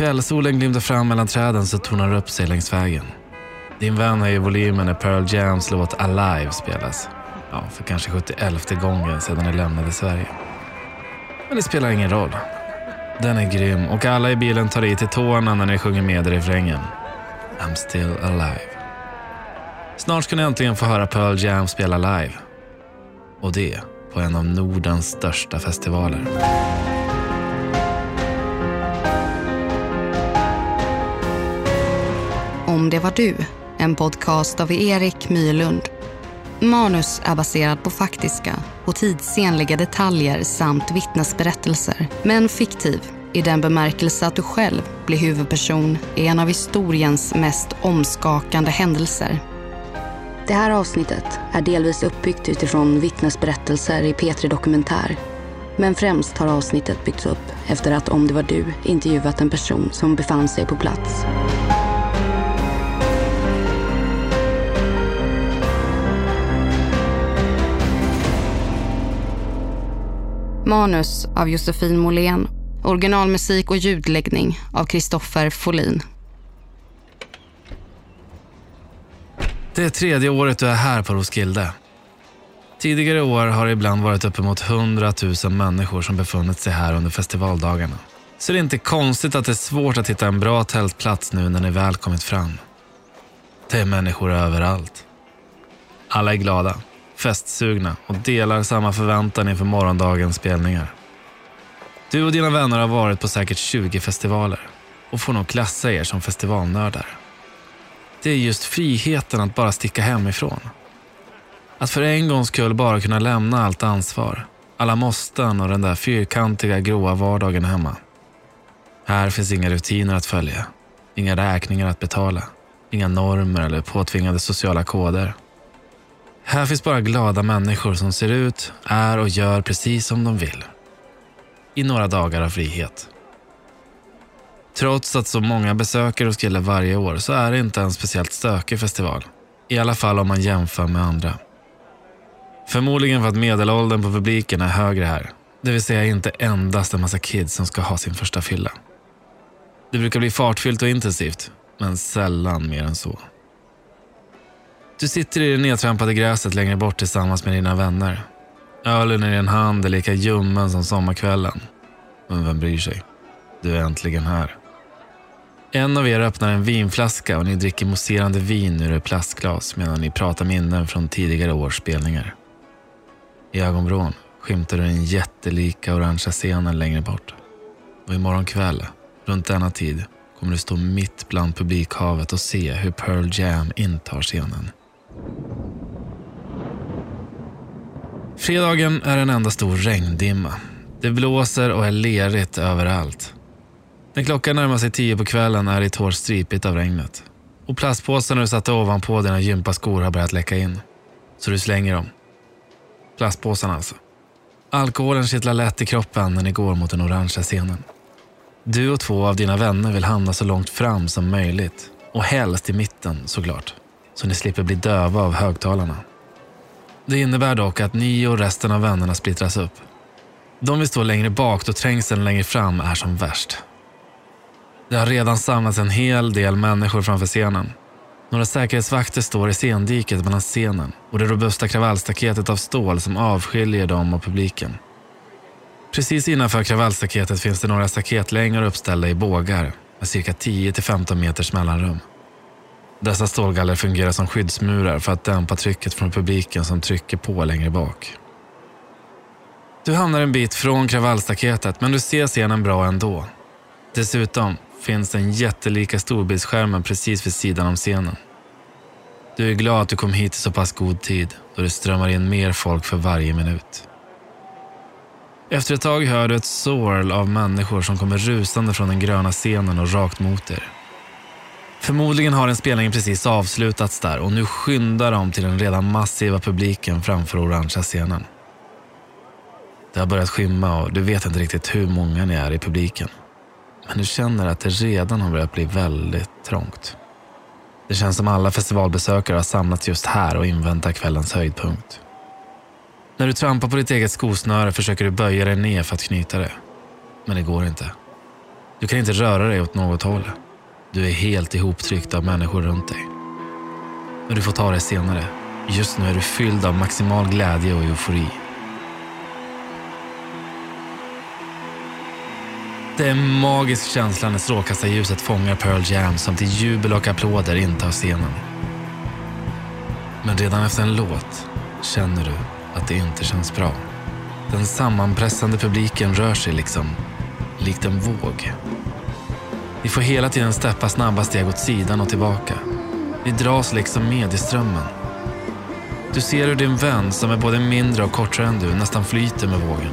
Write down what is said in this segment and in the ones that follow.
kvällssolen glimtar fram mellan träden så tornar det upp sig längs vägen. Din vän höjer volymen när Pearl Jams låt Alive spelas. Ja, för kanske 71 gången sedan de lämnade Sverige. Men det spelar ingen roll. Den är grym och alla i bilen tar i till tårna när ni sjunger med i refrängen. I'm still alive. Snart ska ni äntligen få höra Pearl Jam spela live. Och det på en av Nordens största festivaler. Om det var du, en podcast av Erik Mylund. Manus är baserad på faktiska och tidsenliga detaljer samt vittnesberättelser, men fiktiv i den bemärkelse att du själv blir huvudperson i en av historiens mest omskakande händelser. Det här avsnittet är delvis uppbyggt utifrån vittnesberättelser i P3 Dokumentär. Men främst har avsnittet byggts upp efter att Om det var du intervjuat en person som befann sig på plats. Manus av Josefin Måhlén. Originalmusik och ljudläggning av Kristoffer Folin. Det är tredje året du är här på Roskilde. Tidigare år har det ibland varit uppemot 100 000 människor som befunnit sig här under festivaldagarna. Så det är inte konstigt att det är svårt att hitta en bra tältplats nu när ni väl kommit fram. Det är människor överallt. Alla är glada, festsugna och delar samma förväntan inför morgondagens spelningar. Du och dina vänner har varit på säkert 20 festivaler och får nog klassa er som festivalnördar. Det är just friheten att bara sticka hemifrån. Att för en gångs skull bara kunna lämna allt ansvar, alla måsten och den där fyrkantiga gråa vardagen hemma. Här finns inga rutiner att följa, inga räkningar att betala, inga normer eller påtvingade sociala koder. Här finns bara glada människor som ser ut, är och gör precis som de vill. I några dagar av frihet. Trots att så många besöker Roskilde varje år så är det inte en speciellt stökig festival. I alla fall om man jämför med andra. Förmodligen för att medelåldern på publiken är högre här. Det vill säga inte endast en massa kids som ska ha sin första fylla. Det brukar bli fartfyllt och intensivt, men sällan mer än så. Du sitter i det nedtrampade gräset längre bort tillsammans med dina vänner. Ölen i din hand är lika ljummen som sommarkvällen. Men vem bryr sig? Du är äntligen här. En av er öppnar en vinflaska och ni dricker mousserande vin ur ett plastglas medan ni pratar minnen från tidigare års spelningar. I ögonvrån skymtar du den jättelika orangea scenen längre bort. Och imorgon kväll, runt denna tid, kommer du stå mitt bland publikhavet och se hur Pearl Jam intar scenen. Fredagen är en enda stor regndimma. Det blåser och är lerigt överallt. När klockan närmar sig tio på kvällen är ditt hår stripigt av regnet. Och plastpåsarna du satte ovanpå dina gympaskor har börjat läcka in. Så du slänger dem. Plastpåsarna alltså. Alkoholen kittlar lätt i kroppen när ni går mot den orangea scenen. Du och två av dina vänner vill hamna så långt fram som möjligt. Och helst i mitten såklart. Så ni slipper bli döva av högtalarna. Det innebär dock att ni och resten av vännerna splittras upp. De vill stå längre bak då trängseln längre fram är som värst. Det har redan samlats en hel del människor framför scenen. Några säkerhetsvakter står i scendiket mellan scenen och det robusta kravallstaketet av stål som avskiljer dem och publiken. Precis innanför kravallstaketet finns det några staketlängor uppställda i bågar med cirka 10-15 meters mellanrum. Dessa stålgaller fungerar som skyddsmurar för att dämpa trycket från publiken som trycker på längre bak. Du hamnar en bit från kravallstaketet men du ser scenen bra ändå. Dessutom finns den jättelika storbildsskärmen precis vid sidan om scenen. Du är glad att du kom hit i så pass god tid då det strömmar in mer folk för varje minut. Efter ett tag hör du ett sorl av människor som kommer rusande från den gröna scenen och rakt mot er. Förmodligen har en spelning precis avslutats där och nu skyndar de till den redan massiva publiken framför orangea scenen. Det har börjat skymma och du vet inte riktigt hur många ni är i publiken. Men du känner att det redan har börjat bli väldigt trångt. Det känns som alla festivalbesökare har samlats just här och inväntar kvällens höjdpunkt. När du trampar på ditt eget skosnöre försöker du böja dig ner för att knyta det. Men det går inte. Du kan inte röra dig åt något håll. Du är helt ihoptryckt av människor runt dig. Men du får ta det senare. Just nu är du fylld av maximal glädje och eufori. Det är en magisk känsla när strålkastarljuset fångar Pearl Jam som till jubel och applåder intar scenen. Men redan efter en låt känner du att det inte känns bra. Den sammanpressande publiken rör sig liksom, likt en våg. Vi får hela tiden steppa snabba steg åt sidan och tillbaka. Vi dras liksom med i strömmen. Du ser hur din vän, som är både mindre och kortare än du, nästan flyter med vågen.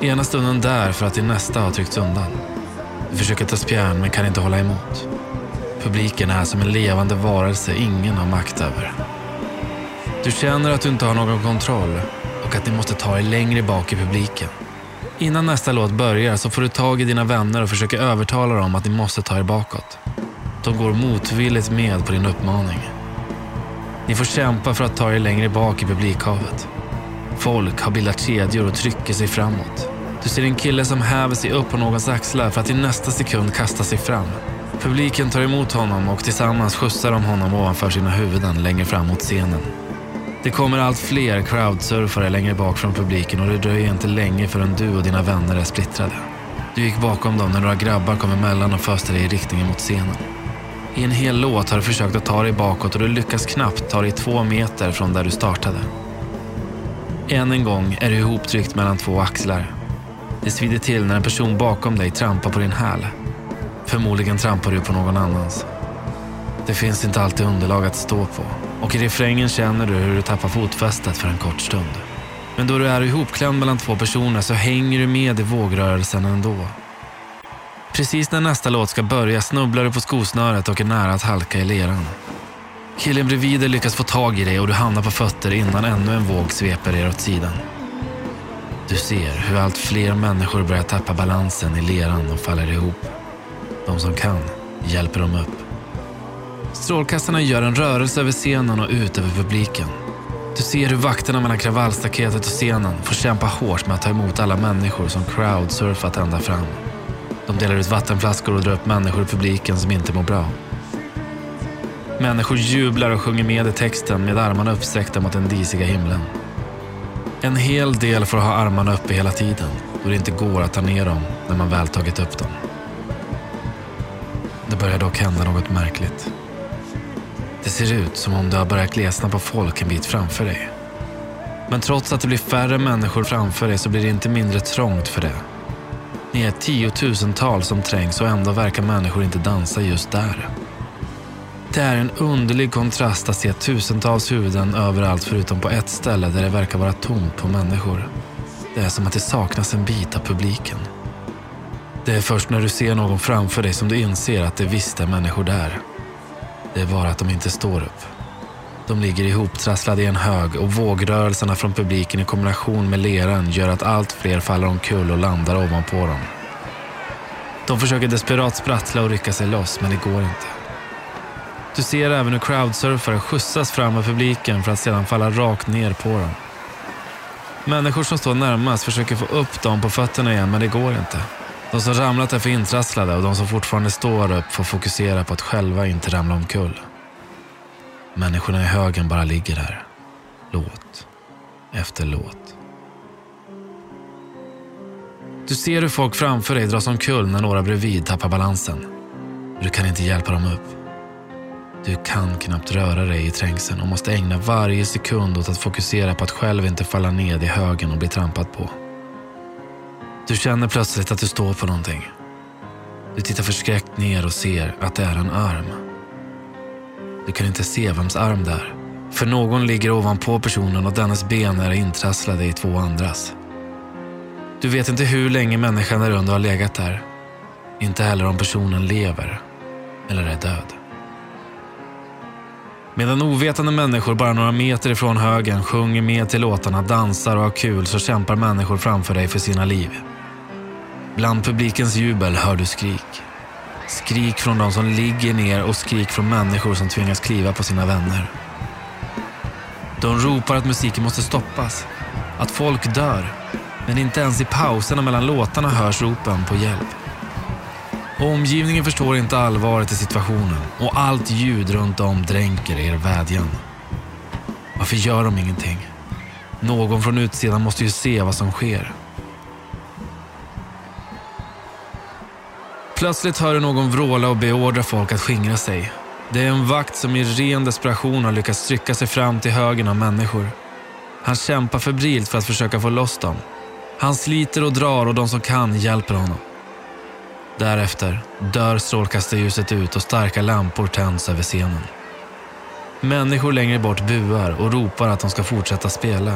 Ena stunden där för att din nästa har tryckts undan. Du försöker ta spjärn men kan inte hålla emot. Publiken är som en levande varelse ingen har makt över. Du känner att du inte har någon kontroll och att ni måste ta er längre bak i publiken. Innan nästa låt börjar så får du tag i dina vänner och försöker övertala dem att ni måste ta er bakåt. De går motvilligt med på din uppmaning. Ni får kämpa för att ta er längre bak i publikhavet. Folk har bildat kedjor och trycker sig framåt. Du ser en kille som häver sig upp på någons axlar för att i nästa sekund kasta sig fram. Publiken tar emot honom och tillsammans skjutsar de honom ovanför sina huvuden längre fram mot scenen. Det kommer allt fler crowdsurfare längre bak från publiken och det dröjer inte länge förrän du och dina vänner är splittrade. Du gick bakom dem när några grabbar kom emellan och föste dig i riktningen mot scenen. I en hel låt har du försökt att ta dig bakåt och du lyckas knappt ta dig två meter från där du startade. Än en gång är du ihoptryckt mellan två axlar. Det svider till när en person bakom dig trampar på din häl. Förmodligen trampar du på någon annans. Det finns inte alltid underlag att stå på och i refrängen känner du hur du tappar fotfästet för en kort stund. Men då du är ihopklämd mellan två personer så hänger du med i vågrörelsen ändå. Precis när nästa låt ska börja snubblar du på skosnöret och är nära att halka i leran. Killen bredvid dig lyckas få tag i dig och du hamnar på fötter innan ännu en våg sveper er åt sidan. Du ser hur allt fler människor börjar tappa balansen i leran och faller ihop. De som kan hjälper dem upp. Strålkastarna gör en rörelse över scenen och ut över publiken. Du ser hur vakterna mellan kravallstaketet och scenen får kämpa hårt med att ta emot alla människor som crowdsurfat ända fram. De delar ut vattenflaskor och drar upp människor i publiken som inte mår bra. Människor jublar och sjunger med i texten med armarna uppsträckta mot den disiga himlen. En hel del får ha armarna uppe hela tiden då det inte går att ta ner dem när man väl tagit upp dem. Det börjar dock hända något märkligt. Det ser ut som om det har börjat glesna på folk en bit framför dig. Men trots att det blir färre människor framför dig så blir det inte mindre trångt för det. Ni är tiotusentals som trängs och ändå verkar människor inte dansa just där. Det är en underlig kontrast att se tusentals huvuden överallt förutom på ett ställe där det verkar vara tomt på människor. Det är som att det saknas en bit av publiken. Det är först när du ser någon framför dig som du inser att det visst är människor där. Det är bara att de inte står upp. De ligger ihoptrasslade i en hög och vågrörelserna från publiken i kombination med leran gör att allt fler faller omkull och landar ovanpå dem. De försöker desperat sprattla och rycka sig loss, men det går inte. Du ser även hur crowdsurfare skjutsas fram av publiken för att sedan falla rakt ner på dem. Människor som står närmast försöker få upp dem på fötterna igen, men det går inte. De som ramlat är för intrasslade och de som fortfarande står upp får fokusera på att själva inte ramla omkull. Människorna i högen bara ligger där. Låt efter låt. Du ser hur folk framför dig dras omkull när några bredvid tappar balansen. Du kan inte hjälpa dem upp. Du kan knappt röra dig i trängseln och måste ägna varje sekund åt att fokusera på att själv inte falla ned i högen och bli trampad på. Du känner plötsligt att du står på någonting. Du tittar förskräckt ner och ser att det är en arm. Du kan inte se vems arm det är. För någon ligger ovanpå personen och dennes ben är intrasslade i två andras. Du vet inte hur länge människan där under har legat där. Inte heller om personen lever eller är död. Medan ovetande människor bara några meter ifrån högen sjunger med till låtarna, dansar och har kul så kämpar människor framför dig för sina liv. Bland publikens jubel hör du skrik. Skrik från de som ligger ner och skrik från människor som tvingas kliva på sina vänner. De ropar att musiken måste stoppas, att folk dör. Men inte ens i pauserna mellan låtarna hörs ropen på hjälp. Omgivningen förstår inte allvaret i situationen och allt ljud runt om dränker er vädjan. Varför gör de ingenting? Någon från utsidan måste ju se vad som sker. Plötsligt hör du någon vråla och beordra folk att skingra sig. Det är en vakt som i ren desperation har lyckats trycka sig fram till högen av människor. Han kämpar febrilt för att försöka få loss dem. Han sliter och drar och de som kan hjälper honom. Därefter dör strålkastarljuset ut och starka lampor tänds över scenen. Människor längre bort buar och ropar att de ska fortsätta spela.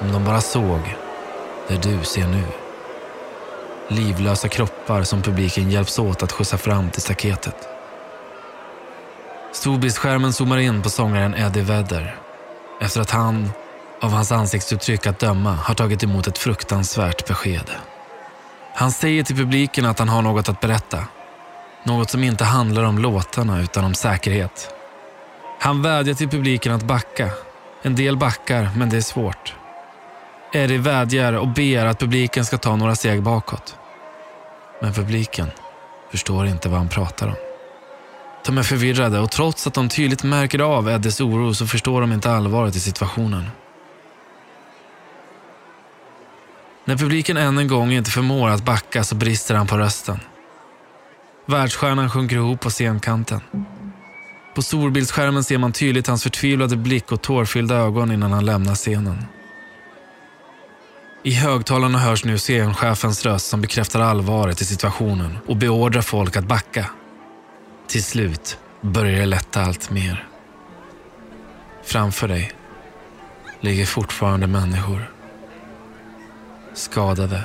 Om de bara såg det du ser nu. Livlösa kroppar som publiken hjälps åt att skjutsa fram till staketet. Storbildsskärmen zoomar in på sångaren Eddie Vedder efter att han, av hans ansiktsuttryck att döma, har tagit emot ett fruktansvärt besked. Han säger till publiken att han har något att berätta. Något som inte handlar om låtarna utan om säkerhet. Han vädjar till publiken att backa. En del backar, men det är svårt. Eddie vädjar och ber att publiken ska ta några steg bakåt. Men publiken förstår inte vad han pratar om. De är förvirrade och trots att de tydligt märker av Eddies oro så förstår de inte allvaret i situationen. När publiken än en gång inte förmår att backa så brister han på rösten. Världsstjärnan sjunker ihop på scenkanten. På storbildsskärmen ser man tydligt hans förtvivlade blick och tårfyllda ögon innan han lämnar scenen. I högtalarna hörs nu scenchefens röst som bekräftar allvaret i situationen och beordrar folk att backa. Till slut börjar det lätta allt mer. Framför dig ligger fortfarande människor. Skadade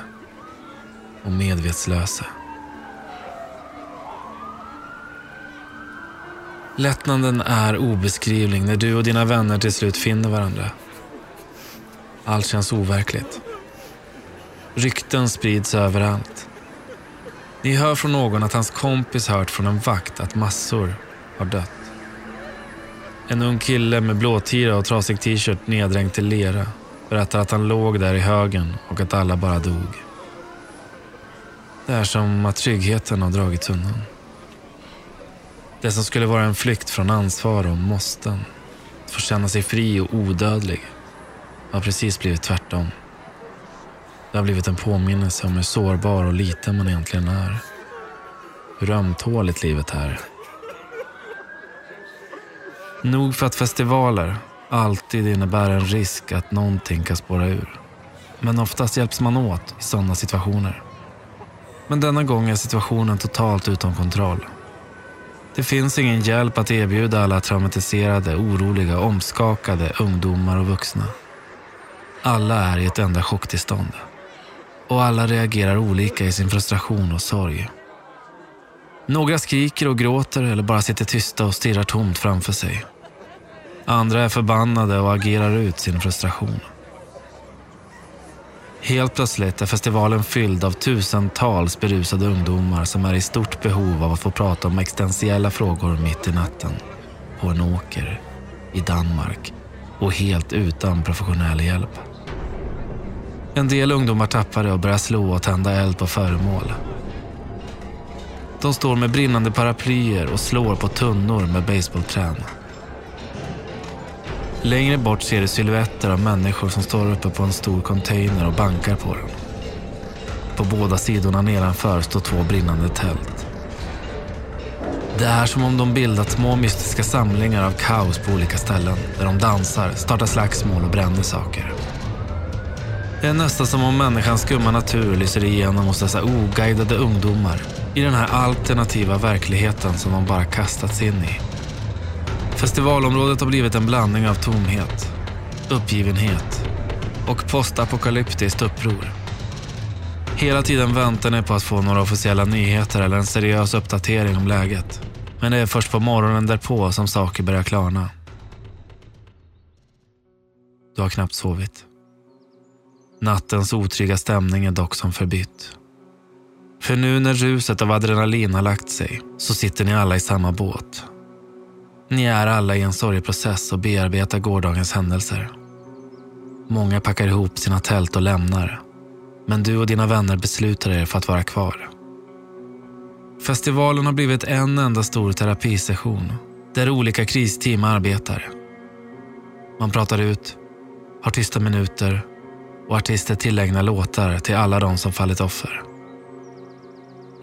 och medvetslösa. Lättnaden är obeskrivlig när du och dina vänner till slut finner varandra. Allt känns overkligt. Rykten sprids överallt. Ni hör från någon att hans kompis hört från en vakt att massor har dött. En ung kille med blåtira och trasig t-shirt neddränkt till lera berättar att han låg där i högen och att alla bara dog. Det är som att tryggheten har dragits undan. Det som skulle vara en flykt från ansvar och måsten, att få känna sig fri och odödlig, har precis blivit tvärtom. Det har blivit en påminnelse om hur sårbar och liten man egentligen är. Hur ömtåligt livet är. Nog för att festivaler alltid innebär en risk att någonting kan spåra ur. Men oftast hjälps man åt i sådana situationer. Men denna gång är situationen totalt utom kontroll. Det finns ingen hjälp att erbjuda alla traumatiserade, oroliga, omskakade ungdomar och vuxna. Alla är i ett enda chocktillstånd. Och alla reagerar olika i sin frustration och sorg. Några skriker och gråter eller bara sitter tysta och stirrar tomt framför sig. Andra är förbannade och agerar ut sin frustration. Helt plötsligt är festivalen fylld av tusentals berusade ungdomar som är i stort behov av att få prata om existentiella frågor mitt i natten. På en åker, i Danmark och helt utan professionell hjälp. En del ungdomar tappar det och börjar slå och tända eld på föremål. De står med brinnande paraplyer och slår på tunnor med baseballträn. Längre bort ser du silhuetter av människor som står uppe på en stor container och bankar på den. På båda sidorna nedanför står två brinnande tält. Det är som om de bildat små mystiska samlingar av kaos på olika ställen där de dansar, startar slagsmål och bränner saker. Det är nästan som om människans skumma natur lyser igenom hos dessa oguidade ungdomar i den här alternativa verkligheten som de bara kastats in i. Festivalområdet har blivit en blandning av tomhet, uppgivenhet och postapokalyptiskt uppror. Hela tiden väntar ni på att få några officiella nyheter eller en seriös uppdatering om läget. Men det är först på morgonen därpå som saker börjar klarna. Du har knappt sovit. Nattens otrygga stämning är dock som förbytt. För nu när ruset av adrenalin har lagt sig så sitter ni alla i samma båt. Ni är alla i en sorgeprocess och bearbetar gårdagens händelser. Många packar ihop sina tält och lämnar. Men du och dina vänner beslutar er för att vara kvar. Festivalen har blivit en enda stor terapisession där olika kristeam arbetar. Man pratar ut, har tysta minuter och artister tillägnar låtar till alla de som fallit offer.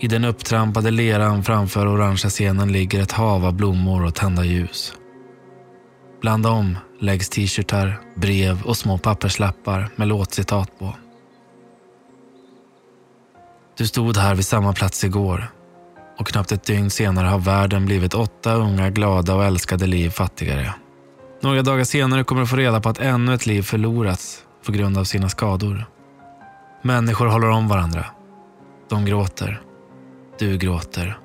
I den upptrampade leran framför orangea scenen ligger ett hav av blommor och tända ljus. Bland dem läggs t-shirtar, brev och små papperslappar med låtcitat på. Du stod här vid samma plats igår och knappt ett dygn senare har världen blivit åtta unga, glada och älskade liv fattigare. Några dagar senare kommer du få reda på att ännu ett liv förlorats på grund av sina skador. Människor håller om varandra. De gråter. Du gråter.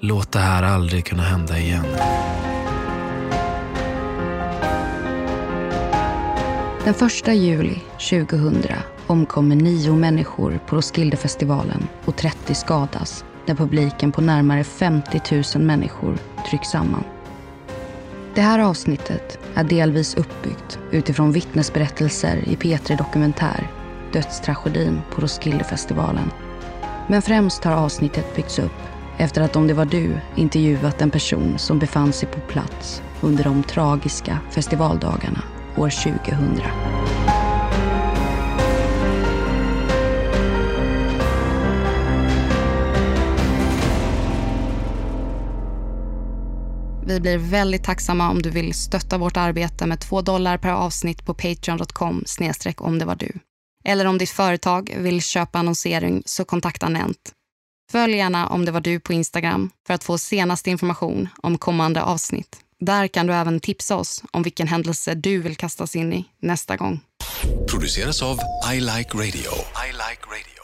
Låt det här aldrig kunna hända igen. Den 1 juli 2000 omkommer nio människor på Roskildefestivalen och 30 skadas när publiken på närmare 50 000 människor trycks samman. Det här avsnittet är delvis uppbyggt utifrån vittnesberättelser i P3 Dokumentär, dödstragedin på Roskildefestivalen. Men främst har avsnittet byggts upp efter att Om det var du intervjuat en person som befann sig på plats under de tragiska festivaldagarna år 2000. Vi blir väldigt tacksamma om du vill stötta vårt arbete med två dollar per avsnitt på patreon.com snedstreck om det var du. Eller om ditt företag vill köpa annonsering så kontakta Nent. Följ gärna om det var du på Instagram för att få senaste information om kommande avsnitt. Där kan du även tipsa oss om vilken händelse du vill kastas in i nästa gång. Produceras av I Like Radio. I like radio.